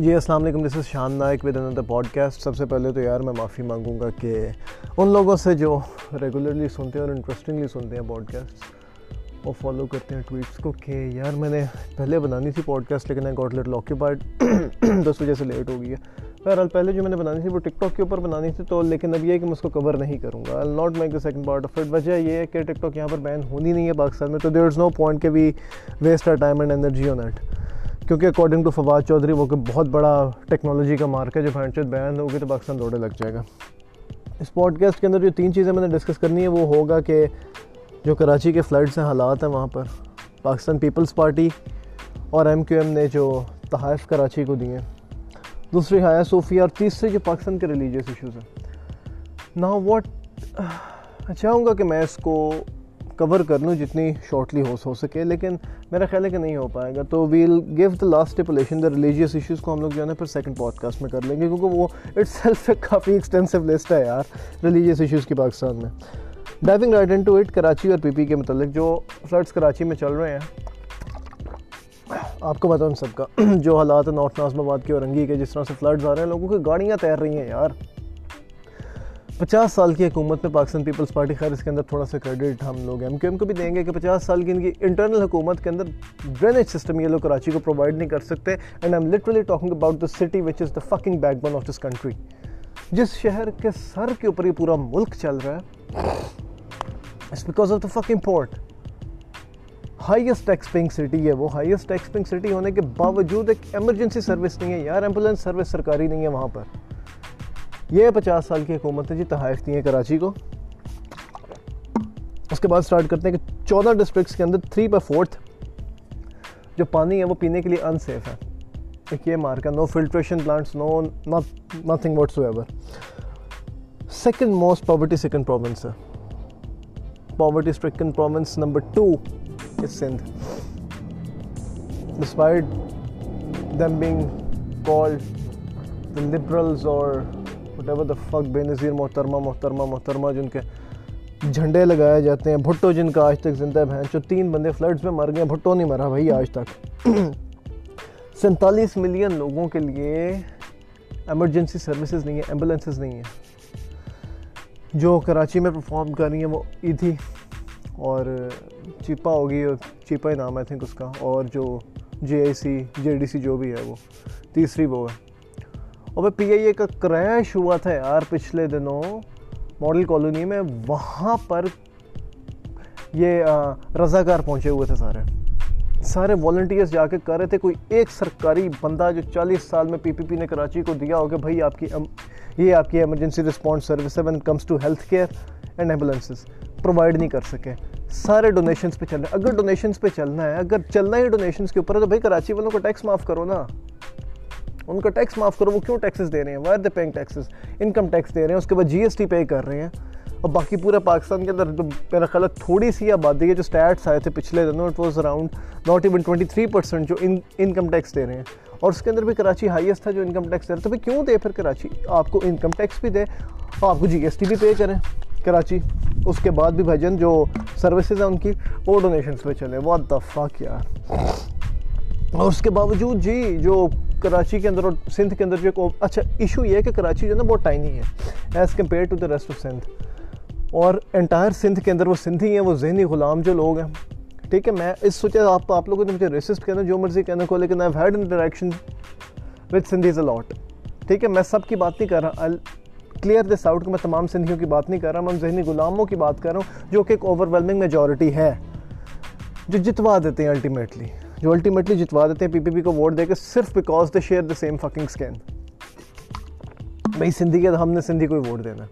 جی السلام علیکم this is Shan Naik with another podcast سب سے پہلے تو یار، میں معافی مانگوں گا کہ ان لوگوں سے جو ریگولرلی سنتے ہیں اور انٹرسٹنگلی سنتے ہیں پوڈ کاسٹ وہ فالو کرتے ہیں ٹویٹس کو کہ یار، میں نے پہلے بنانی تھی پوڈ کاسٹ لیکن گاٹ لٹل آکیوپائڈ تو اس وجہ سے لیٹ ہو گئی ہے۔ بہرحال، پہلے جو میں نے بنانی تھی وہ ٹک ٹاک کے اوپر بنانی تھی، تو لیکن اب یہ ہے کہ میں اس کو کور نہیں کروں گا۔ I not make the second part of it وجہ یہ ہے کہ ٹک ٹاک یہاں پر بین ہونی نہیں ہے پاکستان میں، تو دیر از نو پوائنٹ کہ we waste our time and energy on it کیونکہ اکارڈنگ ٹو فواد چودھری وہ بہت بڑا ٹیکنالوجی کا مارک ہے، جو فینچر بین ہوگی تو پاکستان دوڑے لگ جائے گا۔ اس پوڈ کاسٹ کے اندر جو تین چیزیں میں نے ڈسکس کرنی ہے وہ ہوگا کہ جو کراچی کے فلڈس ہیں، حالات ہیں وہاں پر۔ پاکستان پیپلز پارٹی اور ایم کیو ایم نے جو تحائف کراچی کو دیے۔ دوسری حیا صوفیہ اور تیسری جو پاکستان کے ریلیجیس ایشوز ہیں۔ نا واٹ چاہوں گا کہ میں اس کو کور کر لوں جتنی شارٹلی ہو ہو سکے، لیکن میرا خیال ہے کہ نہیں ہو پائے گا۔ تو well give the last stipulation the religious issues کو ہم لوگ جو ہے نا پھر سیکنڈ پوڈ کاسٹ میں کر لیں گے، کیونکہ وہ اٹ سیلف ایک کافی ایکسٹینسو لسٹ ہے یار ریلیجیس ایشوز کی پاکستان میں۔ Diving right to it Karachi اور پی پی کے متعلق جو فلڈس کراچی میں چل رہے ہیں۔ آپ کو پتا ان سب کا، جو حالات ہیں نارتھ نازم آباد کے اور رنگی کے، جس طرح سے فلڈز آ رہے ہیں، لوگوں کی گاڑیاں تیر رہی ہیں یار۔ پچاس سال کی حکومت میں پاکستان پیپلز پارٹی خیر، اس کے اندر تھوڑا سا کریڈٹ ہم لوگ ایم کیو ایم کو بھی دیں گے کہ پچاس سال کی ان کی انٹرنل حکومت کے اندر ڈرینیج سسٹم یہ لوگ کراچی کو پرووائڈ نہیں کر سکتے۔ And I am literally talking about the city which is the fucking backbone of this country جس شہر کے سر کے اوپر یہ پورا ملک چل رہا ہے it's because of the fucking port highest tax paying city ہے وہ ہائیسٹ ٹیکس پینگ سٹی ہونے کے باوجود ایک ایمرجنسی سروس نہیں ہے۔ یار ایمبولینس سروس سرکاری نہیں ہے وہاں پر۔ یہ پچاس سال کی حکومت ہے جی تحائف دی ہیں کراچی کو۔ اس کے بعد سٹارٹ کرتے ہیں کہ چودہ ڈسٹرکٹس کے اندر تھری بائی فورتھ جو پانی ہے وہ پینے کے لیے ان سیف ہے۔ ایک یہ مارک ہے no filtration plants no nothing whatsoever second most poverty second province ہے۔ Poverty stricken province number two is Sindh despite them being called the liberals اور وٹ ایور دا فک بے نظیر محترمہ محترمہ محترمہ جن کے جھنڈے لگائے جاتے ہیں بھٹو جن کا آج تک زندہ بہن جو تین بندے فلڈز میں مر گئے بھٹو نہیں مرا بھائی آج تک سینتالیس ملین لوگوں کے لیے ایمرجنسی سروسز نہیں ہیں ایمبولینسز نہیں ہیں جو کراچی میں پرفارم کر رہی ہیں وہ ایدھی اور چیپا ہوگی چیپا ہی نام ہے تھنک اس کا اور جو جے آئی سی جے ڈی سی جو بھی ہے وہ، تیسری وہ ہے۔ اور پی آئی اے کا کریش ہوا تھا یار پچھلے دنوں. ماڈل کالونی میں وہاں پر یہ رضاکار پہنچے ہوئے تھے سارے. سارے والنٹیئرس جا کے کر رہے تھے. کوئی ایک سرکاری بندہ جو چالیس سال میں پی پی پی نے کراچی کو دیا ہو کہ بھائی آپ کی یہ آپ کی ایمرجنسی رسپانس سروس ہے when comes to health care and ambulances provide نہیں کر سکے. سارے ڈونیشنس پہ چل رہے ہیں. اگر ڈونیشنس پہ چلنا ہے، اگر چلنا ہی ڈونیشنس کے اوپر ہے تو بھائی کراچی والوں کو ٹیکس معاف کرو نا. ان کا ٹیکس معاف کرو، وہ کیوں ٹیکسز دے رہے ہیں؟ Why they paying taxes income tax دے رہے ہیں، اس کے بعد جی ایس ٹی پے کر رہے ہیں۔ اور باقی پورے پاکستان کے اندر میرا خیال ہے، تھوڑی سی آبادی ہے، جو اسٹیٹس آئے تھے پچھلے دنوں it was around not even twenty three percent جو انکم ٹیکس دے رہے ہیں۔ اور اس کے اندر بھی کراچی ہائیسٹ تھا جو انکم ٹیکس دے رہے تو کیوں دے؟ پھر کراچی آپ کو انکم ٹیکس بھی دے اور آپ کو جی ایس ٹی بھی پے کریں۔ کراچی، اس کے بعد بھی بھجن جو سروسز ہیں ان کی، وہ ڈونیشنس پہ چلے۔ واٹ دا فاک یار؟ اور اس کے باوجود جی جو کراچی کے اندر اور سندھ کے اندر جو ایک اچھا ایشو یہ ہے کہ کراچی جو ہے نا بہت ٹائنی ہے as compare to the rest of Sindh. اور انٹائر سندھ کے اندر وہ سندھی ہیں، وہ ذہنی غلام جو لوگ ہیں۔ ٹھیک ہے، میں اس سوچا آپ آپ لوگوں نے مجھے ریسسٹ کہنا، جو مرضی کہنے کو لیکن I had interaction with Sindhis a lot ٹھیک ہے، میں سب کی بات نہیں کر رہا۔ کلیئر دس آؤٹ کہ میں تمام سندھیوں کی بات نہیں کر رہا، میں ذہنی غلاموں کی بات کر رہا ہوں، جو کہ ایک اوور ویلمنگ میجورٹی ہے، جو جتوا دیتے ہیں الٹیمیٹلی جو الٹیمیٹلی جتوا دیتے ہیں پی پی پی کو ووٹ دے کے صرف because they share the same fucking skin بھائی سندھی کے ہم نے سندھی کو ہی ووٹ دینا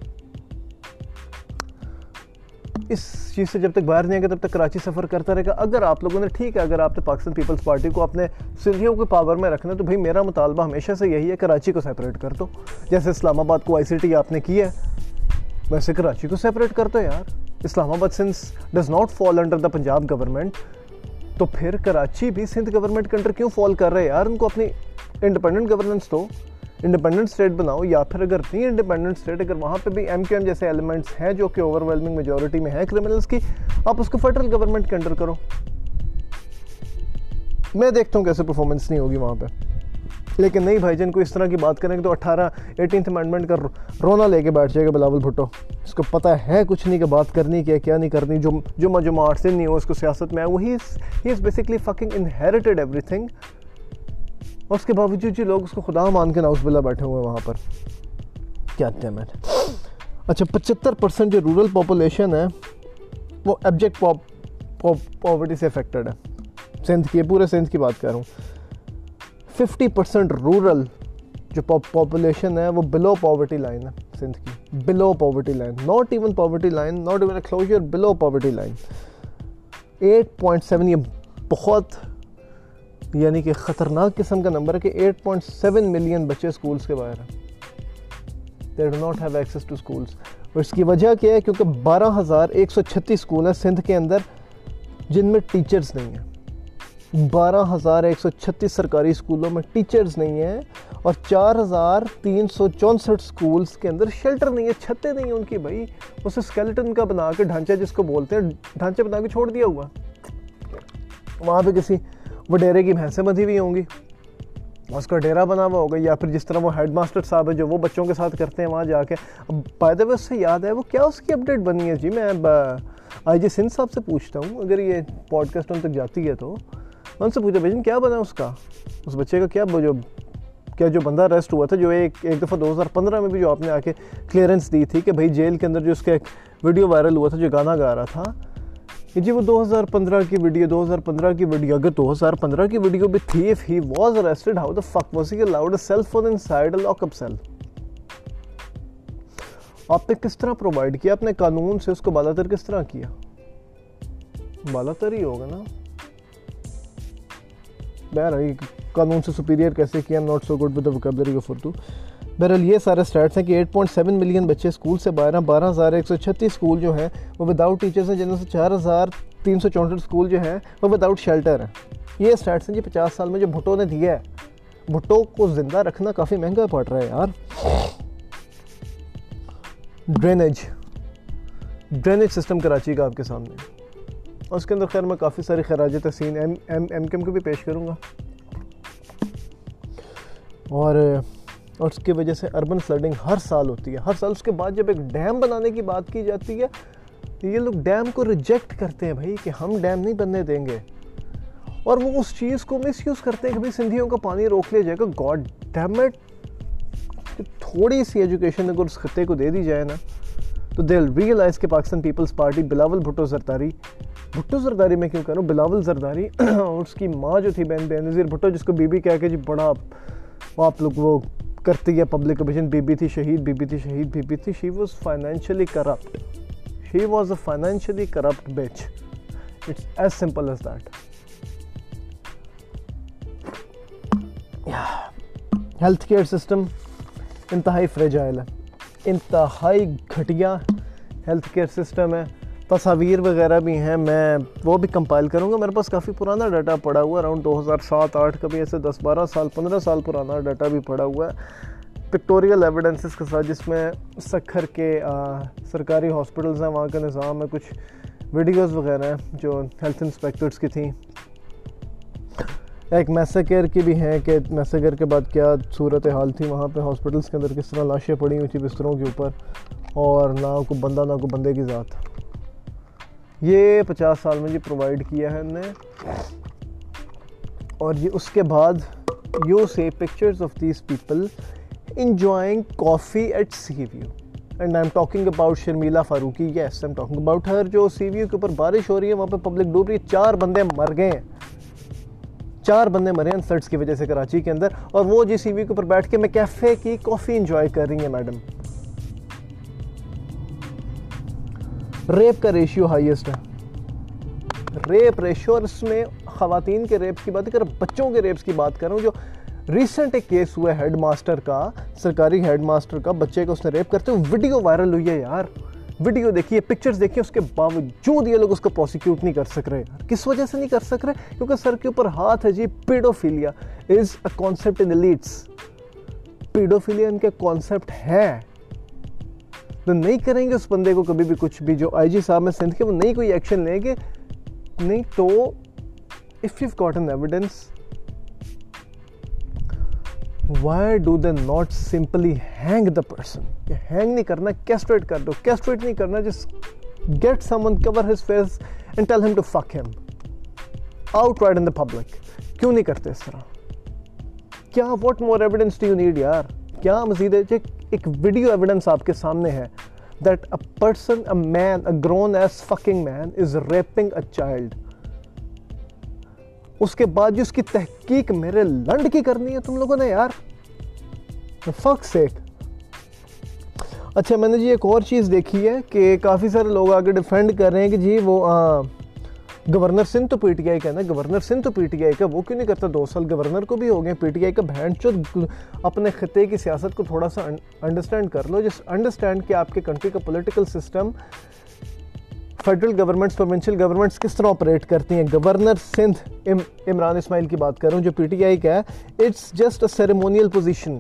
اس چیز سے جب تک باہر نہیں آئے گا تب تک کراچی سفر کرتا رہے گا۔ اگر آپ لوگوں نے ٹھیک ہے، اگر آپ نے پاکستان پیپلز پارٹی کو اپنے سندھیوں کے پاور میں رکھنا تو بھائی میرا مطالبہ ہمیشہ سے یہی ہے کراچی کو سیپریٹ کر دو۔ جیسے اسلام آباد کو آئی سی ٹی آپ نے کی ہے، ویسے کراچی کو سیپریٹ کر دو یار۔ Islamabad since does not fall under the Punjab government تو پھر کراچی بھی سندھ گورنمنٹ کے انڈر کیوں فال کر رہے یار ان کو اپنی انڈیپینڈنٹ گورننس دو۔ انڈیپینڈنٹ اسٹیٹ بناؤ یا پھر اگر نہیں انڈیپینڈنٹ اسٹیٹ اگر وہاں پہ بھی ایم کیو ایم جیسے ایلیمنٹس ہیں جو کہ اوور ویلمنگ میجورٹی میں ہیں کرمنلس کی، آپ اس کو فیڈرل گورنمنٹ کے انڈر کرو۔ میں دیکھتا ہوں کیسے پرفارمنس نہیں ہوگی وہاں پہ۔ لیکن نہیں بھائی جن کو اس طرح کی بات کریں گے تو اٹھارہ ایٹینتھ امینڈمنٹ کا رونا لے کے بیٹھ جائے گا بلاول بھٹو۔ اس کو پتہ ہے کچھ نہیں کہ بات کرنی کیا کیا نہیں کرنی، جو جو مجموعات سے نہیں ہو، اس کو سیاست میں وہی ہی is basically fucking inherited everything اور اس کے باوجود جو لوگ اس کو خدا مان کے ناؤس بلا بیٹھے ہوئے وہاں پر۔ کیا ڈیمیٹ اچھا پچہتر پرسنٹ جو رورل پاپولیشن ہے، وہ ایبجیکٹ پاورٹی سے افیکٹڈ ہے۔ سندھ کی، پورے سندھ کی بات کر رہا ہوں۔ ففٹی پرسنٹ رورل جو پاپولیشن ہے وہ بلو پاورٹی لائن ہے سندھ کی below poverty line not even poverty line not even a closer below poverty line eight point seven یہ بہت یعنی کہ خطرناک قسم کا نمبر ہے کہ ایٹ پوائنٹ سیون ملین بچے اسکولس کے باہر ہیں۔ They do not have access to schools اور اس کی وجہ کیا ہے؟ کیونکہ بارہ ہزار ایک سو چھتیس اسکول ہیں سندھ کے اندر جن میں ٹیچرز نہیں ہیں۔ بارہ ہزار ایک سو چھتیس سرکاری اسکولوں میں ٹیچرز نہیں ہیں اور چار ہزار تین سو چونسٹھ اسکولس کے اندر شیلٹر نہیں ہے چھتے نہیں ہیں ان کی بھائی۔ اسے اسکیلٹن کا بنا کے ڈھانچہ جس کو بولتے ہیں، ڈھانچے بنا کے چھوڑ دیا ہوا۔ وہاں پہ کسی وہ ڈیرے کی بھینسیں بندھی ہوئی ہوں گی۔ اس کا ڈیرا بنا ہوا ہوگا، یا پھر جس طرح وہ ہیڈ ماسٹر صاحب ہے جو وہ بچوں کے ساتھ کرتے ہیں وہاں جا کے۔ اب پائدے اس سے یاد ہے، وہ کیا اس کی اپڈیٹ بنی ہے؟ جی میں آئی جی سندھ صاحب سے پوچھتا ہوں۔ اگر یہ پوڈ کاسٹ ان تک جاتی ہے تو۔ ان سے پوچھا بھائی کیا بنا اس کا؟ اس بچے کا کیا جو کیا جو بندہ ریسٹ ہوا تھا، جو ایک ایک دفعہ دو ہزار پندرہ میں بھی جو آپ نے آ کے کلیئرنس دی تھی کہ بھائی جیل کے اندر جو اس کا ایک ویڈیو وائرل ہوا تھا، جو گانا گا رہا تھا، کہ جی وہ دو ہزار پندرہ کی ویڈیو دو ہزار پندرہ کی ویڈیو اگر دو ہزار پندرہ کی ویڈیو بھی تھی if he was arrested how the fuck was he allowed cell phone inside lockup cell آپ نے کس طرح پرووائڈ کیا؟ اپنے قانون سے اس کو بالا تر کس طرح کیا؟ بالا تر ہی ہوگا نا۔ بہر قانون سے سپیریئر کیسے کیا not so good with the vocabulary of Urdu بہرحال یہ سارے اسٹیٹس ہیں کہ ایٹ پوائنٹ سیون ملین بچے اسکول سے باہر ہیں، بارہ ہزار ایک سو چھتیس اسکول جو ہیں، وہ وداؤٹ ٹیچرس ہیں جن میں سے چار ہزار تین سو چونسٹھ اسکول جو ہیں، وہ وداؤٹ شیلٹر ہیں۔ یہ اسٹیٹس ہیں جی پچاس سال میں جو بھٹو نے دیا ہے۔ بھٹو کو زندہ رکھنا کافی مہنگا پڑ رہا ہے یار۔ ڈرینیج ڈرینیج سسٹم کراچی کا آپ کے سامنے۔ اور اس کے اندر خیر میں کافی ساری خراج تحسین ایم ایم ایم کیم کو بھی پیش کروں گا۔ اور اور اس کی وجہ سے اربن فلڈنگ ہر سال ہوتی ہے۔ ہر سال اس کے بعد جب ایک ڈیم بنانے کی بات کی جاتی ہے تو یہ لوگ ڈیم کو ریجیکٹ کرتے ہیں بھائی کہ ہم ڈیم نہیں بننے دیں گے۔ اور وہ اس چیز کو مس یوز کرتے ہیں کہ بھائی سندھیوں کا پانی روک لیا جائے گا۔ گاڈ ڈیمٹ تھوڑی سی ایجوکیشن اگر اس خطے کو دے دی جائے نا، تو دل ریئلائز کہ پاکستان پیپلز پارٹی بلاول بھٹو زرداری بھٹو زرداری میں کیوں کہہ رہا ہوں؟ بلاول زرداری اور اس کی ماں جو تھی بین بے نظیر بھٹو، جس کو بی بی کہہ کے جی بڑا آپ لوگ وہ کرتی ہے پبلک اوپیشن بی بی تھی شہید، بی بی تھی شہید، بی بی تھی she was financially corrupt she was a financially corrupt bitch it's as simple as that health care system انتہائی فریجائل ہے. انتہائی گھٹیا ہیلتھ کیئر سسٹم ہے۔ تصاویر وغیرہ بھی ہیں، میں وہ بھی کمپائل کروں گا۔ میرے پاس کافی پرانا ڈاٹا پڑا ہوا ہے، اراؤنڈ دو ہزار سات، آٹھ کا بھی ایسے دس، بارہ سال، پندرہ سال پرانا ڈاٹا بھی پڑا ہوا ہے۔ پکٹوریل ایویڈنسز کے ساتھ، جس میں سکھر کے سرکاری ہاسپٹلز ہیں، وہاں کا نظام ہے، کچھ ویڈیوز وغیرہ ہیں جو ہیلتھ انسپیکٹرز کی تھیں۔ ایک میسا کی بھی ہیں کہ میسا کے بعد کیا صورت حال تھی۔ وہاں پہ ہاسپٹلس کے اندر کس طرح لاشیں پڑی ہوئی تھیں بستروں کے اوپر، اور نہ کوئی بندہ، نہ کوئی بندے کی ذات۔ یہ پچاس سال میں جی پرووائڈ کیا ہے ہم نے۔ اور یہ اس کے بعد you see pictures of these people enjoying coffee at sea view and I am talking about Sharmila Faruqui yes I am talking about her جو سی ویو کے اوپر بارش ہو رہی ہے، وہاں پہ پبلک ڈوب رہی ہے۔ چار بندے مر گئے ہیں۔ چار بندے مرے ہیں فلڈس کی وجہ سے کراچی کے اندر۔ اور وہ جی سی وی کے اوپر بیٹھ کے میں کیفے کی کافی انجوائے کر رہی ہیں میڈم ریپ کا ریشیو ہائیسٹ ہے۔ ریپ ریشیو، اور اس میں خواتین کے ریپس کی بات کر بچوں کے ریپس کی بات کر رہا ہوں جو ریسنٹ ایک کیس ہوا ہے ہیڈ ماسٹر کا، سرکاری ہیڈ ماسٹر کا، بچے کو اس نے ریپ کرتے ہوئے ویڈیو وائرل ہوئی ہے یار۔ ویڈیو دیکھیے پکچرز دیکھیے، اس کے باوجود یہ لوگ اس کو پروسیکیوٹ نہیں کر سک رہے۔ یار کس وجہ سے نہیں کر سک رہے؟ کیونکہ سر کے اوپر ہاتھ ہے جی paedophilia is a concept in ladies paedophilia ان کے کانسیپٹ ہے تو نہیں کریں گے اس بندے کو کبھی بھی کچھ بھی جو آئی جی صاحب میں سندھ کے وہ نہیں کوئی ایکشن لیں گے نہیں تو if you got an evidence why do they not simply hang the person hang نہیں کرنا کیسٹریٹ کر دو۔ کیسٹریٹ نہیں کرنا جس get someone cover his face and tell him to fuck him out ride in the public کیوں نہیں کرتے اس طرح؟ کیا what more evidence do you need یار؟ کیا مزید ہے ایک ویڈیو ایویڈنس آپ کے سامنے ہے that a person a man a grown ass fucking man is raping a child اس کے بعد جو اس کی تحقیق میرے لنڈ کی کرنی ہے تم لوگوں نے یار. فک سیک اچھا میں نے جی ایک اور چیز دیکھی ہے کہ کافی سارے لوگ آگے ڈیفینڈ کر رہے ہیں کہ جی وہ گورنر سندھ تو پی ٹی آئی کا نا، گورنر سندھ تو پی ٹی آئی کا، وہ کیوں نہیں کرتا؟ دو سال گورنر کو بھی ہو گئے، پی ٹی آئی کا بہن چود اپنے خطے کی سیاست کو تھوڑا سا انڈرسٹینڈ کر لو، جس انڈرسٹینڈ کہ آپ کے کنٹری کا political system federal governments provincial governments کس طرح آپریٹ کرتی ہیں؟ گورنر سندھ عمران اسماعیل کی بات کر رہا ہوں جو پی ٹی آئی کا ہے it's just a ceremonial position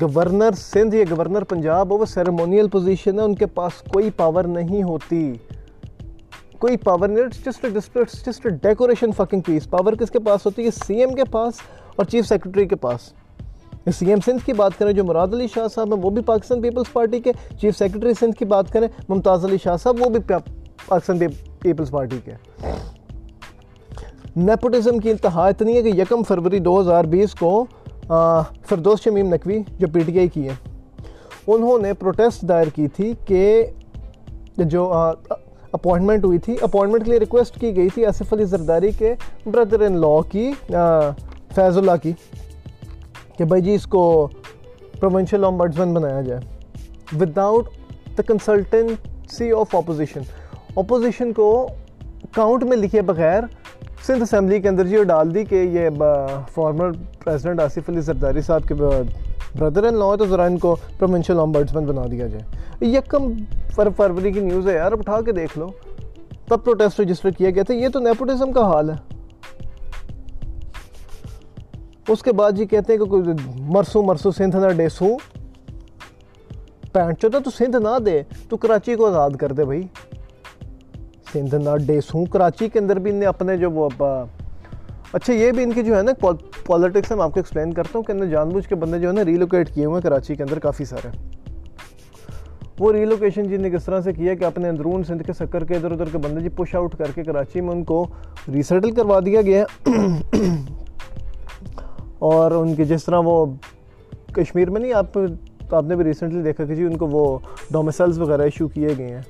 governor Sindh یا گورنر پنجاب، وہ سیریمونیل پوزیشن ہے، ان کے پاس کوئی پاور نہیں ہوتی۔ کوئی پاور نہیں just just decoration fucking piece power کس کے پاس ہوتی ہے؟ سی ایم کے پاس اور چیف سیکرٹری کے پاس. سی ایم سندھ کی بات کریں جو مراد علی شاہ صاحب ہیں، وہ بھی پاکستان پیپلز پارٹی کے. چیف سیکرٹری سندھ کی بات کریں، ممتاز علی شاہ صاحب، وہ بھی پاکستان پیپلز پارٹی کے. نیپوٹزم کی انتہا اتنی ہے کہ یکم فروری دو ہزار بیس کو فردوس شمیم نقوی جو پی ٹی آئی کی ہے انہوں نے پروٹیسٹ دائر کی تھی کہ جو اپوائنٹمنٹ ہوئی تھی۔ اپوائنٹمنٹ کے لیے ریکویسٹ کی گئی تھی آصف علی زرداری کے بردر ان لا کی فیض اللہ کی کہ بھائی جی اس کو پروونشل آمبڈسمن بنایا جائے۔ Without the consultancy of opposition opposition کو کاؤنٹ میں لکھے بغیر سندھ اسمبلی کے اندر جی ڈال دی کہ یہ فارمر پریزیڈنٹ آصف علی زرداری صاحب کے بردر ان لا ہے تو ذرا ان کو پروونشل آمبڈسمن بنا دیا جائے۔ یکم فر فروری کی نیوز ہے یار، اٹھا کے دیکھ لو۔ تب پروٹیسٹ رجسٹر کیا گیا تھا۔ یہ تو نیپوٹزم کا حال ہے۔ اس کے بعد جی کہتے ہیں کہ کوئی مرسو مرسو سندھ نہ ڈیسو پینٹ چوتا تو سندھ نہ دے۔ تو کراچی کو آزاد کر دے بھائی۔ سندھ نہ ڈیسو کراچی کے اندر بھی انہیں اپنے جو وہ اچھا یہ بھی ان کی جو ہے نا پالیٹکس میں آپ کو ایکسپلین کرتا ہوں کہ انہیں جان بوجھ کے بندے جو ہے نا ریلوکیٹ کیے ہوئے ہیں کراچی کے اندر کافی سارے۔ وہ ریلوکیشن جی نے کس طرح سے کیا کہ اپنے اندرون سندھ کے سکر کے ادھر ادھر کے بندے جی پش آؤٹ کر کے کراچی میں ان کو ریسیٹل کروا دیا گیا۔ اور ان کے جس طرح وہ کشمیر میں نہیں، آپ آپ نے بھی ریسنٹلی دیکھا کہ جی ان کو وہ ڈومیسلز وغیرہ ایشو کیے گئے ہیں۔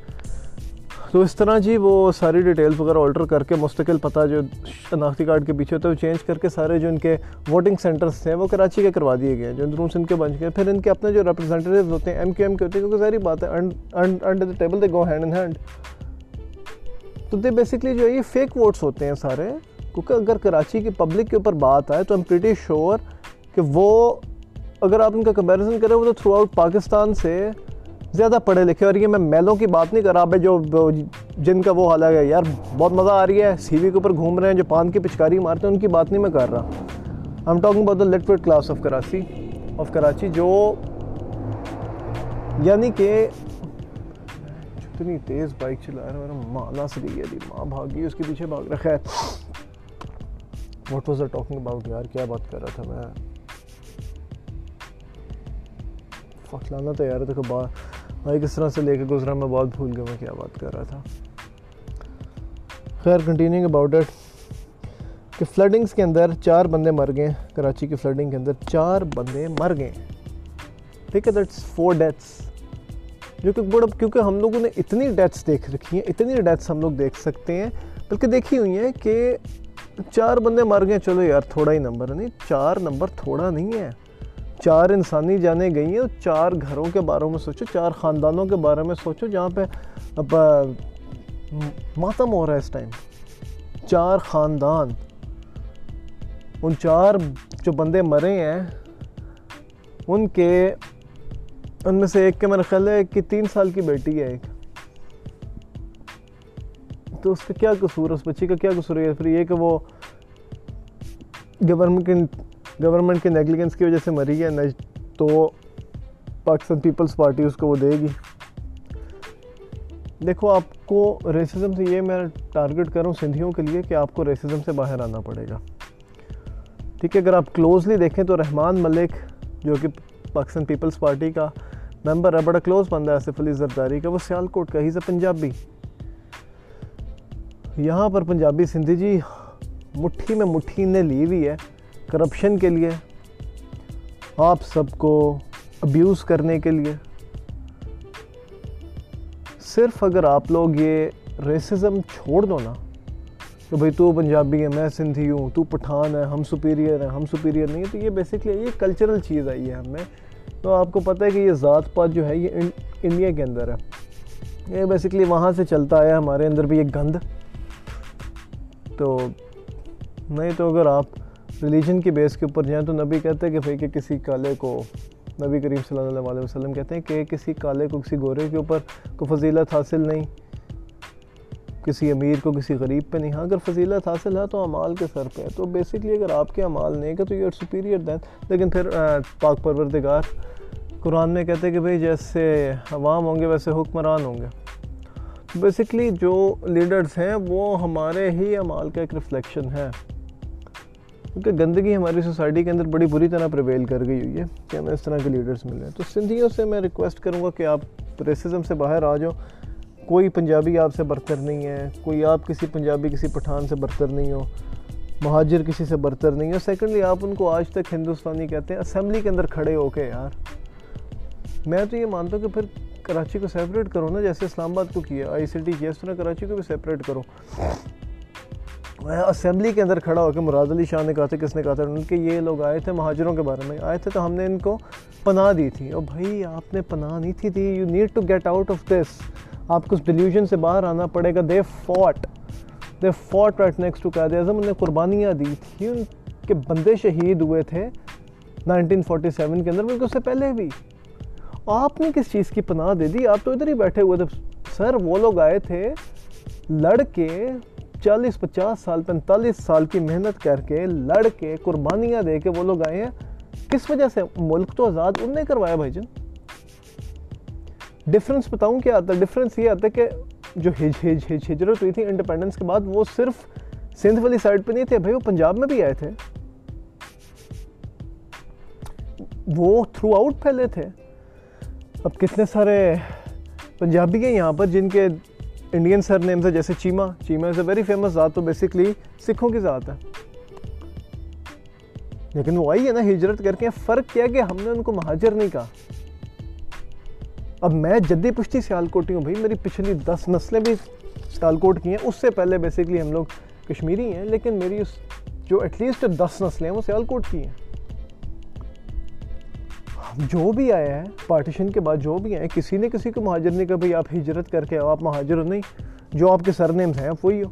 تو اس طرح جی وہ ساری ڈیٹیلز وغیرہ آلٹر کر کے مستقل پتہ جو شناختی کارڈ کے پیچھے ہوتا ہے وہ چینج کر کے سارے جو ان کے ووٹنگ سینٹرس تھے وہ کراچی کے کروا دیے گئے جو اندرون سندھ کے بن گئے پھر ان کے اپنے جو ریپرزینٹیوز ہوتے ہیں ایم کیو ایم کے ہوتے ہیں، کیونکہ ساری بات ہے under the table they go hand in hand تو دے بیسکلی جو ہے یہ فیک ووٹس ہوتے ہیں سارے۔ کیونکہ اگر کراچی کی پبلک کے اوپر بات آئے تو ایم پریٹی شور کہ وہ اگر آپ ان کا کمپیریزن کریں وہ تو تھرو آؤٹ پاکستان سے زیادہ پڑھے لکھے اور یہ میں میلوں کی بات نہیں کر رہا بھائی، جو جن کا وہ حال ہے، یار، بہت مزہ آ رہی ہے۔ سی وی کے اوپر گھوم رہے ہیں، جو پان کی پچکاری مارتے ہیں، ان کی بات نہیں میں کر رہا۔ I am talking about the literate class of Karachi of Karachi جو یعنی کہ جتنی تیز بائک چلا رہا ہے میرا ماں نہ سے گئی ہے ماں بھاگ گئی اس کے پیچھے بھاگ رکھا ہے۔ What was are talking about یار؟ کیا بات کر رہا تھا میں؟ فخلانا تو یار دیکھو بات بھائی کس طرح سے لے کے گزرا میں بہت بھول گیا میں کیا بات کر رہا تھا۔ خیر کنٹینیوگ اباؤٹ اٹ کہ فلڈنگس کے اندر چار بندے مر گئے، کراچی کی فلڈنگ کے اندر چار بندے مر گئے۔ ٹھیک ہے دیٹس فور ڈیتھس جو کہ بڑا کیونکہ ہم لوگوں نے اتنی ڈیتھس دیکھ رکھی ہیں، اتنی ڈیتھس ہم لوگ دیکھ سکتے ہیں، بلکہ دیکھی ہوئی ہیں کہ چار بندے مر گئے۔ چلو یار، تھوڑا ہی نمبر نہیں، چار نمبر تھوڑا نہیں ہے۔ چار انسانی جانے گئی ہیں اور چار گھروں کے بارے میں سوچو، چار خاندانوں کے بارے میں سوچو، جہاں پہ اب، ماتم ہو رہا ہے اس ٹائم۔ چار خاندان۔ ان چار جو بندے مرے ہیں، ان کے، ان میں سے ایک کے میرا خیال ہے کہ تین سال کی بیٹی ہے ایک۔ تو اس کا کیا قصور ہے؟ اس بچی کا کیا قصور ہے؟ پھر یہ کہ وہ گورنمنٹ گورنمنٹ کے نیگلیگنس کی وجہ سے مری ہے تو پاکستان پیپلز پارٹی اس کو وہ دے گی۔ دیکھو، آپ کو ریسزم سے یہ میں ٹارگٹ کروں سندھیوں کے لیے کہ آپ کو ریسزم سے باہر آنا پڑے گا۔ ٹھیک ہے، اگر آپ کلوزلی دیکھیں تو رحمان ملک، جو کہ پاکستان پیپلز پارٹی کا ممبر ہے، بڑا کلوز بندہ ہے آصف علی زرداری کا، وہ سیال کوٹ کا، ہی سے پنجابی۔ یہاں پر پنجابی سندھی جی مٹھی میں مٹھی نے لی ہوئی ہے۔ کرپشن کے لیے، آپ سب کو ابیوز کرنے کے لیے. صرف اگر آپ لوگ یہ ریسزم چھوڑ دو نا، کہ بھئی تو پنجابی ہے، میں سندھی ہوں، تو پٹھان ہے، ہم سپیریئر ہیں، ہم سپیریئر نہیں ہیں، تو یہ بیسکلی یہ کلچرل چیز آئی ہے ہمیں تو آپ کو پتہ ہے کہ یہ ذات پات جو ہے، یہ انڈیا کے اندر ہے. یہ بیسکلی وہاں سے چلتا ہے ہمارے اندر بھی ایک گند. تو نہیں تو اگر آپ ریلیجن کی بیس کے اوپر جائیں تو نبی کہتے ہیں کہ بھائی کہ کسی کالے کو نبی کریم صلی اللہ علیہ وسلم کہتے ہیں کہ کسی کالے کو کسی گورے کے اوپر کوئی فضیلت حاصل نہیں، کسی امیر کو کسی غریب پہ نہیں۔ ہاں اگر فضیلت حاصل ہے تو امال کے سر پہ ہے۔ تو بیسکلی اگر آپ کے امال نہیں کہ تو یو سپیریئر دین لیکن پھر پاک پروردگار قرآن میں کہتے ہیں کہ بھئی جیسے عوام ہوں گے ویسے حکمران ہوں گے۔ بیسکلی جو لیڈرز ہیں وہ ہمارے ہی امال کا ایک ریفلیکشن ہے۔ کیونکہ گندگی ہماری سوسائٹی کے اندر بڑی بری طرح پریویل کر گئی ہوئی ہے کہ ہمیں اس طرح کے لیڈرز ملے ہیں تو سندھیوں سے میں ریکویسٹ کروں گا کہ آپ ریسزم سے باہر آ جاؤ۔ کوئی پنجابی آپ سے برتر نہیں ہے، کوئی آپ کسی پنجابی، کسی پٹھان سے برتر نہیں ہو، مہاجر کسی سے برتر نہیں ہو۔ سیکنڈلی آپ ان کو آج تک ہندوستانی کہتے ہیں اسمبلی کے اندر کھڑے ہو کے یار۔ میں تو یہ مانتا ہوں کہ پھر کراچی کو سیپریٹ کرو نا، جیسے اسلام آباد کو کیا، آئی سی ٹی کیا اس طرح کراچی کو بھی سیپریٹ کرو۔ اسمبلی کے اندر کھڑا ہو کے مراد علی شاہ نے کہا تھا، کس نے کہا تھا؟ ان کے یہ لوگ آئے تھے مہاجروں کے بارے میں، آئے تھے تو ہم نے ان کو پناہ دی تھی۔ اور بھائی، آپ نے پناہ نہیں تھی تھی you need to get out of this آپ کو اس ڈیلیوژن سے باہر آنا پڑے گا۔ They put they put right next to Quaid Azam انہیں قربانیاں دی تھی۔ ان کے بندے شہید ہوئے تھے نائنٹین فورٹی سیون کے اندر، بلکہ اس سے پہلے بھی۔ آپ نے کس چیز کی پناہ دے دی؟ آپ تو ادھر ہی بیٹھے ہوئے تھے۔ سر، وہ لوگ آئے تھے لڑ کے چالیس پچاس سال، پینتالیس سال کی محنت کر کے لڑ کے قربانیاں دے کے وہ لوگ آئے ہیں۔ کس وجہ سے؟ ملک تو آزاد ان نے کروایا بھائی جن ڈفرینس بتاؤں کیا آتا ہے؟ ڈفرینس یہ آتا ہے کہ جو ہج ہج ہج، ہجرت ہوئی تھی انڈیپینڈنس کے بعد وہ صرف سندھ والی سائڈ پہ نہیں تھے بھائی، وہ پنجاب میں بھی آئے تھے۔ وہ تھرو آؤٹ پھیلے تھے۔ اب کتنے سارے پنجابی ہیں یہاں پر جن کے انڈین سر نیمز ہے جیسے Cheema Cheema is a very famous ذات تو بیسکلی سکھوں کی ذات ہے لیکن وہ آئی ہے نا ہجرت کر کے فرق کیا کہ ہم نے ان کو مہاجر نہیں کہا اب میں جدی پشتی سیالکوٹی ہوں بھائی میری پچھلی دس نسلیں بھی سیالکوٹ کی ہیں اس سے پہلے بیسکلی ہم لوگ کشمیری ہیں لیکن میری اس جو ایٹ لیسٹ دس نسلیں ہیں وہ سیالکوٹ کی ہیں جو بھی آیا ہے پارٹیشن کے بعد جو بھی آئے کسی نے کسی کو مہاجر نہیں کہا بھائی آپ ہجرت کر کے آؤ، آپ مہاجر ہو، نہیں، جو آپ کے سر نیمز ہیں، وہی ہو۔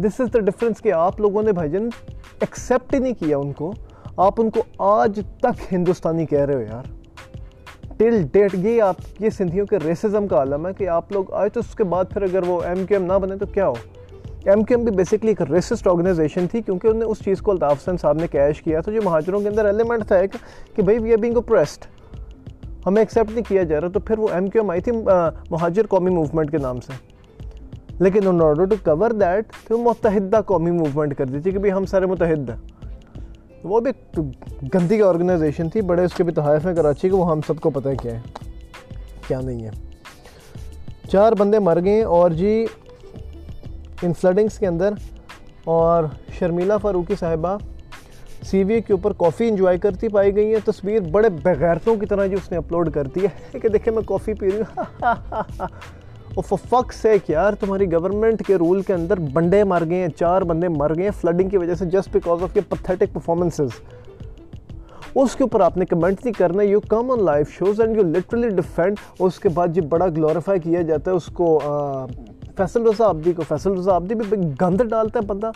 دس از دا ڈفرینس کہ آپ لوگوں نے بھائی جن ایکسیپٹ ہی نہیں کیا ان کو۔ آپ ان کو آج تک ہندوستانی کہہ رہے ہو یار۔ ٹل ڈیٹ یہ آپ، یہ سندھیوں کے ریسزم کا عالم ہے کہ آپ لوگ آئے تو اس کے بعد پھر اگر وہ ایم کیو ایم نہ بنے تو کیا ہو؟ ایم کیو ایم بھی بیسکلی ایک ریسسٹ آرگنائزیشن تھی کیونکہ انہوں نے اس چیز کو الطاف حسن صاحب نے کیش کیا تھا، جو مہاجروں کے اندر ایلیمنٹ تھا ایک کہ بھائی وی آر بینگ اوپریسڈ ہمیں ایکسیپٹ نہیں کیا جا رہا، تو پھر وہ ایم کیو ایم آئی تھی مہاجر قومی موومنٹ کے نام سے۔ لیکن in order to cover that تو متحدہ قومی موومنٹ کر دی تھی کہ بھائی ہم سارے متحد ہیں۔ وہ بھی گندی کی آرگنائزیشن تھی، بڑے اس کے بھی تحائف ہیں کراچی کے وہ ہم سب کو پتہ ہے کیا ہے، کیا نہیں ہے۔ چار بندے مر گئے اور جی ان فلڈنگس کے اندر اور شرمیلا فاروقی صاحبہ سی وی کے اوپر کافی انجوائے کرتی پائی گئی ہے تصویر بڑے بغیرتوں کی طرح جو اس نے اپلوڈ کرتی ہے۔ کہ دیکھیں میں کافی پی رہی ہوں۔ فک سے یار، تمہاری گورنمنٹ کے رول کے اندر بندے مر گئے ہیں، چار بندے مر گئے ہیں فلڈنگ کی وجہ سے جسٹ بیکاز آف یہ پتھیٹک پرفارمنسز اس کے اوپر آپ نے کمنٹ نہیں کرنا you come on live shows and you literally defend اس کے بعد جب بڑا گلوریفائی کیا جاتا ہے، اس کو فیصل رضا عبدی کو، فیصل رضا عبدی بھی گند ڈالتا ہے بندہ۔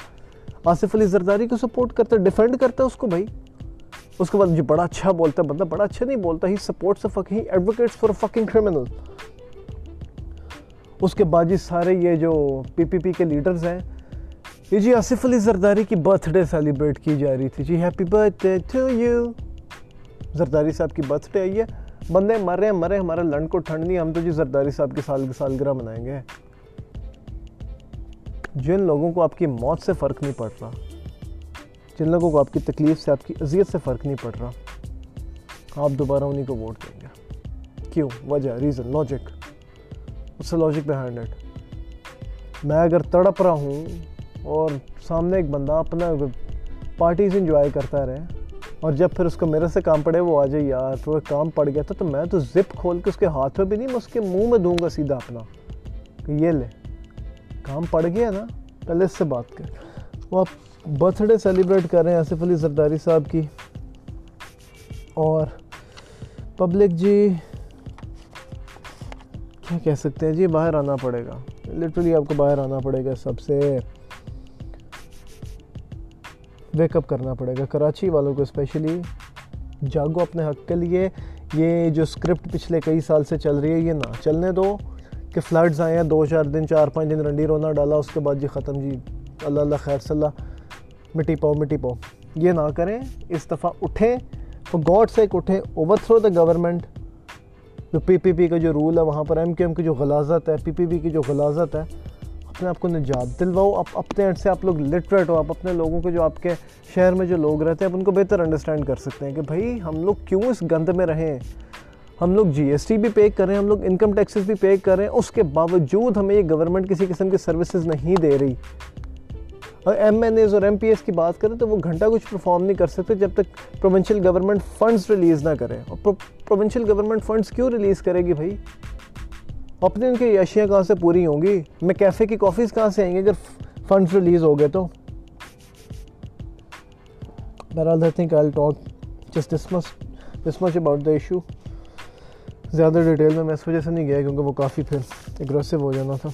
آصف علی زرداری کو سپورٹ کرتا ہے ڈیفینڈ کرتا ہے اس کو بھائی۔ اس کے بعد جو بڑا اچھا بولتا ہے بندہ، بڑا اچھا نہیں بولتا ہی سپورٹس ہی ایڈوکیٹس فار فکنگ کرمنل اس کے بعد جی سارے یہ جو پی پی پی کے لیڈرز ہیں، یہ جی آصف علی زرداری کی برتھ ڈے سیلیبریٹ کی جا رہی تھی۔ جی happy birthday to you Zardari صاحب کی برتھ ڈے آئی ہے۔ بندے مر رہے ہیں مرے ہمارا لنڈ کو ٹھنڈ نہیں، ہم تو جی زرداری صاحب کی سال سالگرہ منائیں گے۔ جن لوگوں کو آپ کی موت سے فرق نہیں پڑ رہا، جن لوگوں کو آپ کی تکلیف سے، آپ کی اذیت سے فرق نہیں پڑ رہا، آپ دوبارہ انہیں کو ووٹ دیں گے۔ کیوں؟ وجہ ریزن لاجک اس سے لاجک بہائنڈ اٹ میں اگر تڑپ رہا ہوں اور سامنے ایک بندہ اپنا پارٹیز انجوائے کرتا رہے، اور جب پھر اس کو میرے سے کام پڑے، وہ آ جائے، یار، تو کام پڑ گیا تھا، تو میں تو زپ کھول کے اس کے ہاتھ میں بھی نہیں، میں اس کے منہ میں دوں گا سیدھا اپنا۔ کہ یہ لے۔ کام پڑ گیا نا، پہلے اس سے بات کر۔ وہ آپ برتھ ڈے سیلیبریٹ کر رہے ہیں آصف علی زرداری صاحب کی۔ اور پبلک جی کیا کہہ سکتے ہیں؟ جی باہر آنا پڑے گا۔ لٹرلی آپ کو باہر آنا پڑے گا سب سے۔ ویک اپ کرنا پڑے گا۔ کراچی والوں کو اسپیشلی جاگو اپنے حق کے لیے۔ یہ جو اسکرپٹ پچھلے کئی سال سے چل رہی ہے، یہ نہ چلنے دو۔ کہ فلڈز آئے ہیں، دو چار دن، چار پانچ دن رنڈی رونا ڈالا، اس کے بعد جی ختم جی۔ اللہ اللہ خیر صلی اللہ مٹی پاؤ مٹی پاؤ۔ یہ نہ کریں، اس دفعہ اٹھیں۔ تو گاڈ سے ایک اٹھیں اوور تھرو دا گورنمنٹ جو پی پی پی کا جو رول ہے، وہاں پر ایم کیو ایم کی جو غلازت ہے پی پی پی کی جو غلازت ہے، اپنے آپ کو نجات دلواؤ۔ آپ اپنے اینڈ سے آپ لوگ لٹریٹ ہو، آپ اپنے لوگوں کو جو آپ کے شہر میں جو لوگ رہتے ہیں، آپ ان کو بہتر انڈرسٹینڈ کر سکتے ہیں کہ بھائی ہم لوگ کیوں اس گند میں رہیں ہم لوگ جی ایس ٹی بھی پے کریں ہم لوگ انکم ٹیکسز بھی پے کریں اس کے باوجود ہمیں یہ گورنمنٹ کسی قسم کی سروسز نہیں دے رہی۔ اور ایم این ایز اور ایم پی ایس کی بات کریں تو وہ گھنٹہ کچھ پرفارم نہیں کر سکتے جب تک پروونشل گورنمنٹ فنڈز ریلیز نہ کریں اور پروونشل گورنمنٹ فنڈز کیوں ریلیز کرے گی بھائی؟ اپنے ان کی اشیاء کہاں سے پوری ہوں گی؟ میں کیفے کی کافیز کہاں سے آئیں گے اگر فنڈز ریلیز ہو گئے تو؟ بہرحال I think I talk just this much this much about the issue زیادہ ڈیٹیل میں میں اس وجہ سے نہیں گیا کیونکہ وہ کافی پھر اگریسو ہو جانا تھا۔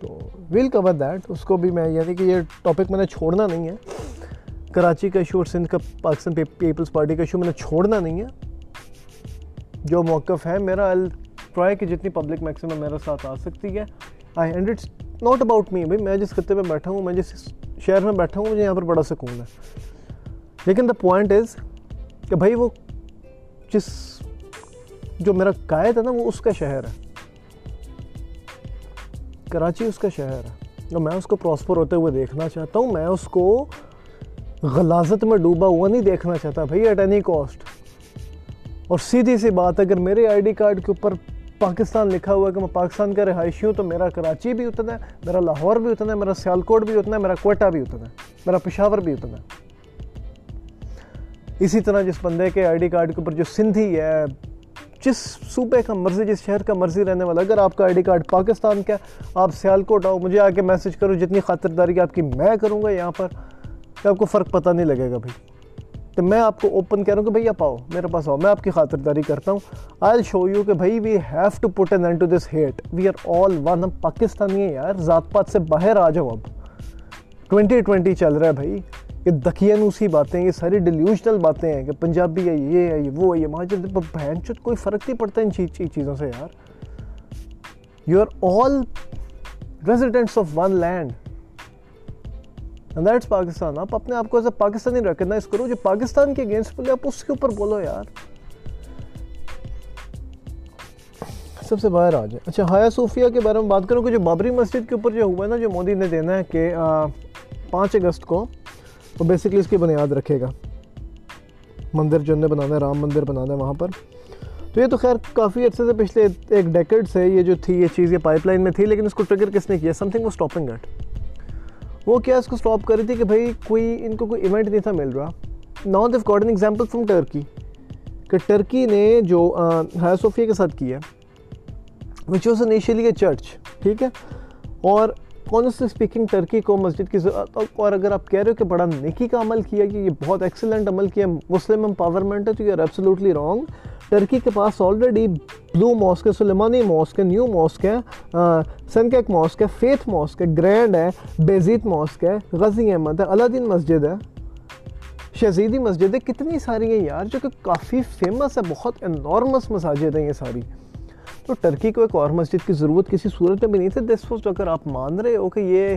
تو ویل کور دیٹ اس کو بھی میں یعنی کہ یہ ٹاپک میں نے چھوڑنا نہیں ہے۔ کراچی کا ایشو اور سندھ کا پاکستان پیپلز پارٹی کا ایشو میں نے چھوڑنا نہیں ہے۔ جو موقف ہے میرا ٹرائی کہ جتنی پبلک میکسیمم میرے ساتھ آ سکتی ہے۔ I and it's not about me بھائی، میں جس خطے میں بیٹھا ہوں، میں جس شہر میں بیٹھا ہوں، مجھے یہاں پر بڑا سکون ہے۔ لیکن دا پوائنٹ از کہ بھائی وہ جس جو میرا قائد ہے نا، وہ اس کا شہر ہے۔ کراچی اس کا شہر ہے۔ اور میں اس کو پراسپر ہوتے ہوئے دیکھنا چاہتا ہوں، میں اس کو غلازت میں ڈوبا ہوا نہیں دیکھنا چاہتا بھائی ایٹ اینی کاسٹ اور سیدھی سی بات، اگر میرے آئی ڈی کارڈ کے اوپر پاکستان لکھا ہوا ہے کہ میں پاکستان کا رہائشی ہوں، تو میرا کراچی بھی اتنا ہے، میرا لاہور بھی اتنا ہے، میرا سیالکوٹ بھی اتنا ہے، میرا کوئٹہ بھی اتنا ہے، میرا پشاور بھی اتنا ہے۔ اسی طرح جس بندے کے آئی ڈی کارڈ کے اوپر جو سندھی ہے جس صوبے کا مرضی، جس شہر کا مرضی رہنے والا، اگر آپ کا آئی ڈی کارڈ پاکستان کا ہے، آپ سیالکوٹ آؤ، مجھے آ کے میسج کرو، جتنی خاطرداری آپ کی میں کروں گا یہاں پر، کہ آپ کو فرق پتہ نہیں لگے گا بھائی۔ تو میں آپ کو اوپن کہہ رہا ہوں کہ بھائی آپ آؤ، میرے پاس آؤ، میں آپ کی خاطرداری کرتا ہوں۔ آئی شو یو کہ بھائی we have to put an end to this hate we are all one ہم پاکستانی ہیں یار، ذات پات سے باہر آ جاؤ اب۔ ٹوینٹی ٹوینٹی چل رہا ہے بھائی۔ یہ دکھیانوسی باتیں یہ ساری ڈیلیوژنل باتیں ہیں کہ پنجابی ہے، یہ ہے، یہ وہ ہے، یہ وہاں چلتے بہن چت کوئی فرق نہیں پڑتا ان چیزوں سے یار۔ You are all residents of one land that's Pakistan آپ اپنے آپ کو ایسا پاکستانی ریکگنائز کرو، جو پاکستان کے اگینسٹ بولے آپ اس کے اوپر بولو یار۔ سب سے باہر آ جائے اچھا ہایا صوفیہ کے بارے میں بات کروں کہ جو بابری مسجد کے اوپر جو ہوا ہے نا، جو مودی نے دینا ہے کہ پانچ اگست کو وہ بیسکلی اس کی بنیاد رکھے گا۔ مندر جو نے بنانا ہے، رام مندر بنانا ہے وہاں پر۔ تو یہ تو خیر کافی عرصے سے پچھلے ایک ڈیکڈ سے یہ جو تھی، یہ چیز یہ پائپ لائن میں تھی، لیکن اس کو ٹریگر کس نے کیا؟ سم تھنگ وہ اسٹاپنگ ایٹ وہ کیا اس کو اسٹاپ کر رہی تھی کہ بھائی کوئی، ان کو کوئی ایونٹ نہیں تھا مل رہا۔ Now they've got an example from Turkey کہ ٹرکی نے جو ہایا صوفیہ کے ساتھ کیا which was initially a church ٹھیک ہے؟ اور آنیسٹلی اسپیکنگ ٹرکی کو مسجد کی ضرورت اور اگر آپ کہہ رہے ہو کہ بڑا نیکی کا عمل کیا کہ یہ بہت ایکسلنٹ عمل کیا، مسلم امپاورمنٹ ہے، تو you are absolutely wrong Turkey کے پاس آلریڈی بلو ماسک ہے، سلیمانی ماسک ہے نیو ماسک ہے سنکیک ماسک ہے فیتھ ماسک ہے گرینڈ ہے بیزیت ماسک ہے غزی احمد ہے، الدین مسجد ہے۔ شہزیدی مسجد ہے کتنی ساری ہیں یار، جو کہ کافی فیمس ہے، بہت انارمس مساجد ہیں یہ ساری۔ تو ٹرکی کو ایک اور مسجد کی ضرورت کسی صورت میں بھی نہیں تھی۔ دس وز اگر آپ مان رہے ہو کہ یہ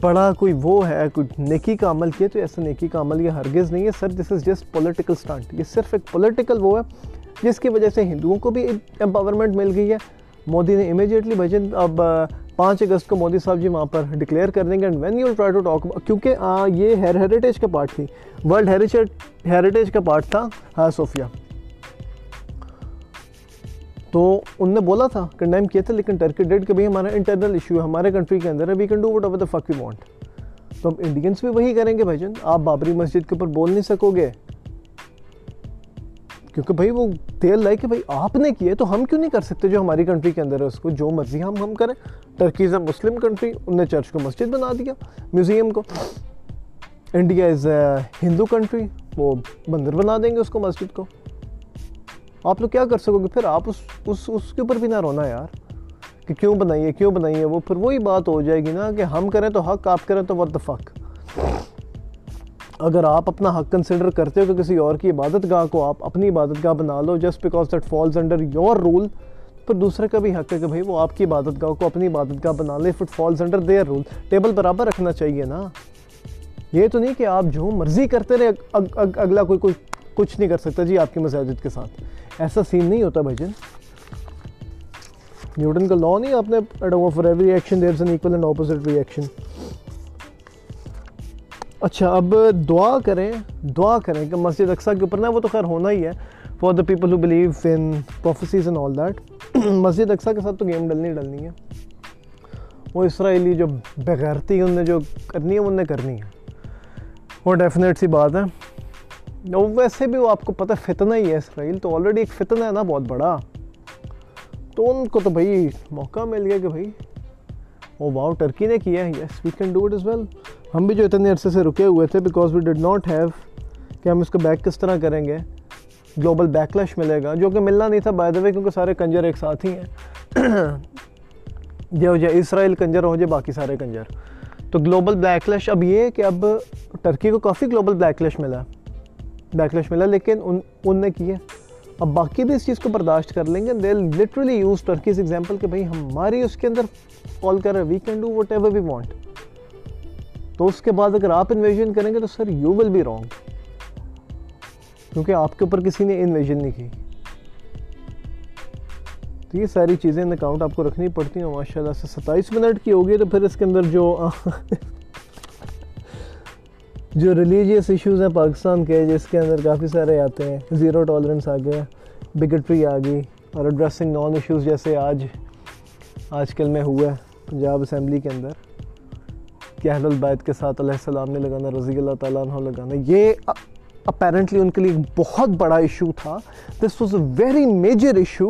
بڑا کوئی وہ ہے، کوئی نیکی کا عمل کیا تو ایسا نیکی کا عمل یہ ہرگز نہیں ہے۔ سر دس از جسٹ پولیٹیکل اسٹانٹ یہ صرف ایک پولیٹیکل وہ ہے، جس کی وجہ سے ہندوؤں کو بھی امپاورمنٹ مل گئی ہے۔ مودی نے امیجیٹلی بھجن، اب پانچ اگست کو مودی صاحب جی وہاں پر ڈکلیئر کر دیں گے۔ And when you try to talk کیونکہ یہ ہیریٹیج کا پارٹ تھی۔ ورلڈ ہیریٹیج کا پارٹ تھا ہاں صوفیہ تو ان نے بولا تھا کنڈیم کیا تھا، لیکن ٹرکی ڈیڈ کہ بھائی ہمارا انٹرنل ایشو ہے، ہمارے کنٹری کے اندر ہے we can do whatever the fuck you want تو اب انڈینس بھی وہی کریں گے بھائی جان، آپ بابری مسجد کے اوپر بول نہیں سکو گے۔ کیونکہ بھائی وہ تیل لائے کہ بھائی آپ نے کیے تو ہم کیوں نہیں کر سکتے جو ہماری کنٹری کے اندر ہے، اس کو جو مرضی ہم ہم کریں۔ Turkey is a Muslim country in نے چرچ کو مسجد بنا دیا میوزیم کو۔ India is a Hindu country وہ بندر بنا دیں گے اس کو مسجد کو۔ آپ لوگ کیا کر سکو گے؟ پھر آپ اس اس اس کے اوپر بھی نہ رونا یار، کہ کیوں بنائیے کیوں بنائیے وہ، پھر وہی بات ہو جائے گی نا کہ ہم کریں تو حق، آپ کریں تو وٹ دا فک اگر آپ اپنا حق کنسیڈر کرتے ہو کہ کسی اور کی عبادت گاہ کو آپ اپنی عبادت گاہ بنا لو just because that falls under your rule پھر دوسرے کا بھی حق ہے کہ بھائی وہ آپ کی عبادت گاہ کو اپنی عبادت گاہ بنا لے it falls under their rule table برابر رکھنا چاہیے نا۔ یہ تو نہیں کہ آپ جو مرضی کرتے رہے اگلا کوئی کوئی کچھ نہیں کر سکتا جی آپ کی مساجد کے ساتھ۔ ایسا سین نہیں ہوتا بھائی جن نیوٹن کا لا نہیں، آپ نے for every reaction there an equal and opposite reaction اچھا اب دعا کریں دعا کریں کہ مسجد اقسا کے اوپر نا، وہ تو خیر ہونا ہی ہے۔ For the people who believe in prophecies and all that مسجد اقسا کے ساتھ تو گیم ڈلنی ڈلنی ہے۔ وہ اسرائیلی جو بغیرتی ان نے جو کرنی ہے ان نے کرنی ہے۔ وہ ڈیفینیٹ سی بات ہے۔ ویسے بھی وہ آپ کو پتہ فتنہ ہی ہے اسرائیل، تو آلریڈی ایک فتنہ ہے نا بہت بڑا۔ تو ان کو تو بھائی موقع مل گیا کہ بھائی وہ واؤ ٹرکی نے کیا ہے۔ Yes we can do it as well ہم بھی جو اتنے عرصے سے رکے ہوئے تھے because we did not have کہ ہم اس کو بیک کس طرح کریں گے۔ گلوبل بیک لش ملے گا، جو کہ ملنا نہیں تھا بائی دا وے کیونکہ سارے کنجر ایک ساتھ ہی ہیں۔ جو جائے اسرائیل کنجر ہو جائے باقی سارے کنجر۔ تو گلوبل بیک لش اب یہ کہ اب ٹرکی کو کافی گلوبل بیک لش ملا۔ بیک لش ملا، لیکن ان ان نے کیا۔ اب باقی بھی اس چیز کو برداشت کر لیں گے they literally use Turkey's example کہ بھائی ہماری اس کے اندر کال کر رہے we can do whatever we want تو اس کے بعد اگر آپ انویژن کریں گے تو sir you will be wrong کیونکہ آپ کے اوپر کسی نے انویژن نہیں کی۔ تو یہ ساری چیزیں ان اکاؤنٹ آپ کو رکھنی پڑتی ہیں ماشاء اللہ سے ستائیس منٹ کی ہوگی تو پھر اس کے اندر جو جو ریلیجیس ایشوز ہیں پاکستان کے، جس کے اندر کافی سارے آتے ہیں۔ زیرو ٹالرنس آ گیا بگٹری آ گئی اور ایڈریسنگ نان ایشوز جیسے آج آج کل میں ہوا ہے پنجاب اسمبلی کے اندر۔ کہ اہل البیت کے ساتھ علیہ السلام نے لگانا، رضی اللہ تعالیٰ عنہ لگانا، یہ اپیرنٹلی ان کے لیے ایک بہت بڑا ایشو تھا۔ This was a very major issue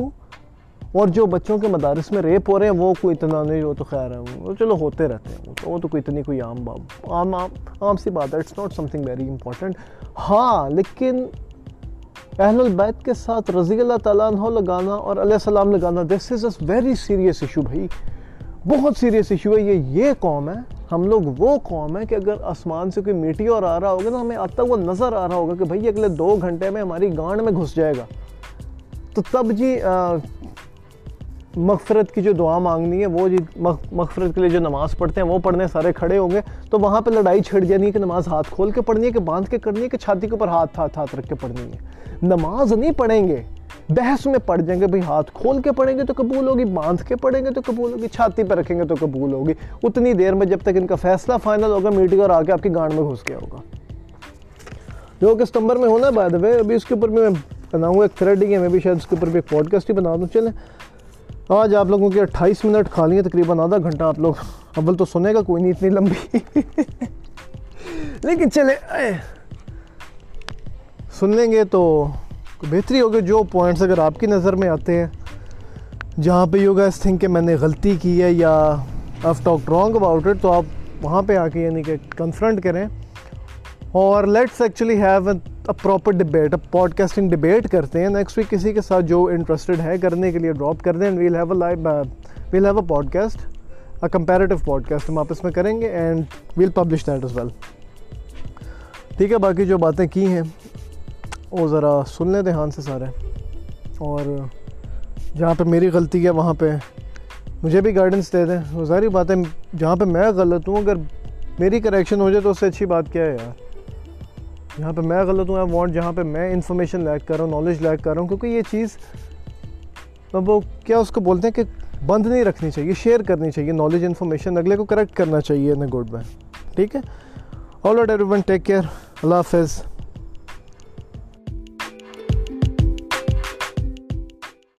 اور جو بچوں کے مدارس میں ریپ ہو رہے ہیں، وہ کوئی اتنا نہیں، وہ تو خیر ہے، وہ چلو ہوتے رہتے ہیں، وہ تو وہ تو کوئی اتنی کوئی عام باب عام عام عام سی بات ہے it's not something very important ہاں لیکن اہل البیت کے ساتھ رضی اللہ تعالیٰ عنہ لگانا اور علیہ السلام لگانا this is a very serious issue بھائی، بہت سیریس ایشو ہے، یہ یہ قوم ہے، ہم لوگ وہ قوم ہے کہ اگر آسمان سے کوئی میٹی اور آ رہا ہوگا نا، ہمیں آتا وہ نظر آ رہا ہوگا کہ بھائی اگلے دو گھنٹے میں ہماری گانڈ میں گھس جائے گا۔ تو تب جی مغفرت کی جو دعا مانگنی ہے، وہ جی مغفرت کے لیے جو نماز پڑھتے ہیں، وہ پڑھنے سارے کھڑے ہوں گے۔ تو وہاں پہ لڑائی چھڑ جانی ہے کہ نماز ہاتھ کھول کے پڑھنی ہے کہ باندھ کے کرنی ہے کہ چھاتی کے اوپر ہاتھ ہاتھ ہاتھ رکھ کے پڑھنی ہے۔ نماز نہیں پڑھیں گے، بحث میں پڑھ جائیں گے، بھائی ہاتھ کھول کے پڑھیں گے تو قبول ہوگی، باندھ کے پڑھیں گے تو قبول ہوگی، چھاتی پہ رکھیں گے تو قبول ہوگی۔ اتنی دیر میں جب تک ان کا فیصلہ فائنل ہوگا میٹنگ اور آ کے آپ کی گانڈ میں گھس گیا ہوگا۔ جو کہ ستمبر میں ہونا ہے بائی دا وے ابھی اس کے اوپر میں بناؤں گا ایک تھریڈ ہی ہے میں بھی شاید اس کے اوپر بھی ایک پوڈ کاسٹ ہی بنا دوں۔ چلیں۔ آج آپ لوگوں کے اٹھائیس منٹ کھا لیے تقریباً آدھا گھنٹہ آپ لوگ اول تو سنے گا، کوئی نہیں، اتنی لمبی۔ لیکن چلے سن لیں گے تو بہتری ہوگی جو پوائنٹس اگر آپ کی نظر میں آتے ہیں۔ جہاں پہ یو گیس تھنک کہ میں نے غلطی کی ہے یا of talk wrong about it تو آپ وہاں پہ آ کے یعنی کہ کنفرنٹ کریں۔ اور let's actually have a proper debate podcasting debate کرتے ہیں. نیکسٹ ویک کسی کے ساتھ جو انٹرسٹڈ ہے کرنے کے لیے ڈراپ کر دیں we'll have a live we'll have a podcast a comparative podcast ہم آپس میں کریں گے and we'll publish that as well ٹھیک ہے، باقی جو باتیں کی ہیں، وہ ذرا سن لیں دھیان سے سارے. اور جہاں پہ میری غلطی ہے، وہاں پہ مجھے بھی گائیڈنس دے دیں. وہ ظاہری بات ہے، جہاں پہ میں غلط ہوں، اگر میری کریکشن ہو جائے تو اس سے اچھی بات کیا ہے یار؟ جہاں پہ میں غلط ہوں آئی وانٹ جہاں پہ میں انفارمیشن لیک کر رہا ہوں نالج لیک کر رہا ہوں، کیونکہ یہ چیز وہ کیا اس کو بولتے ہیں کہ بند نہیں رکھنی چاہیے شیئر کرنی چاہیے نالج انفارمیشن اگلے کو کریکٹ کرنا چاہیے ان اے گڈ وے ٹھیک ہے؟ آل آٹ ایوری ون ٹیک کیئر اللہ حافظ.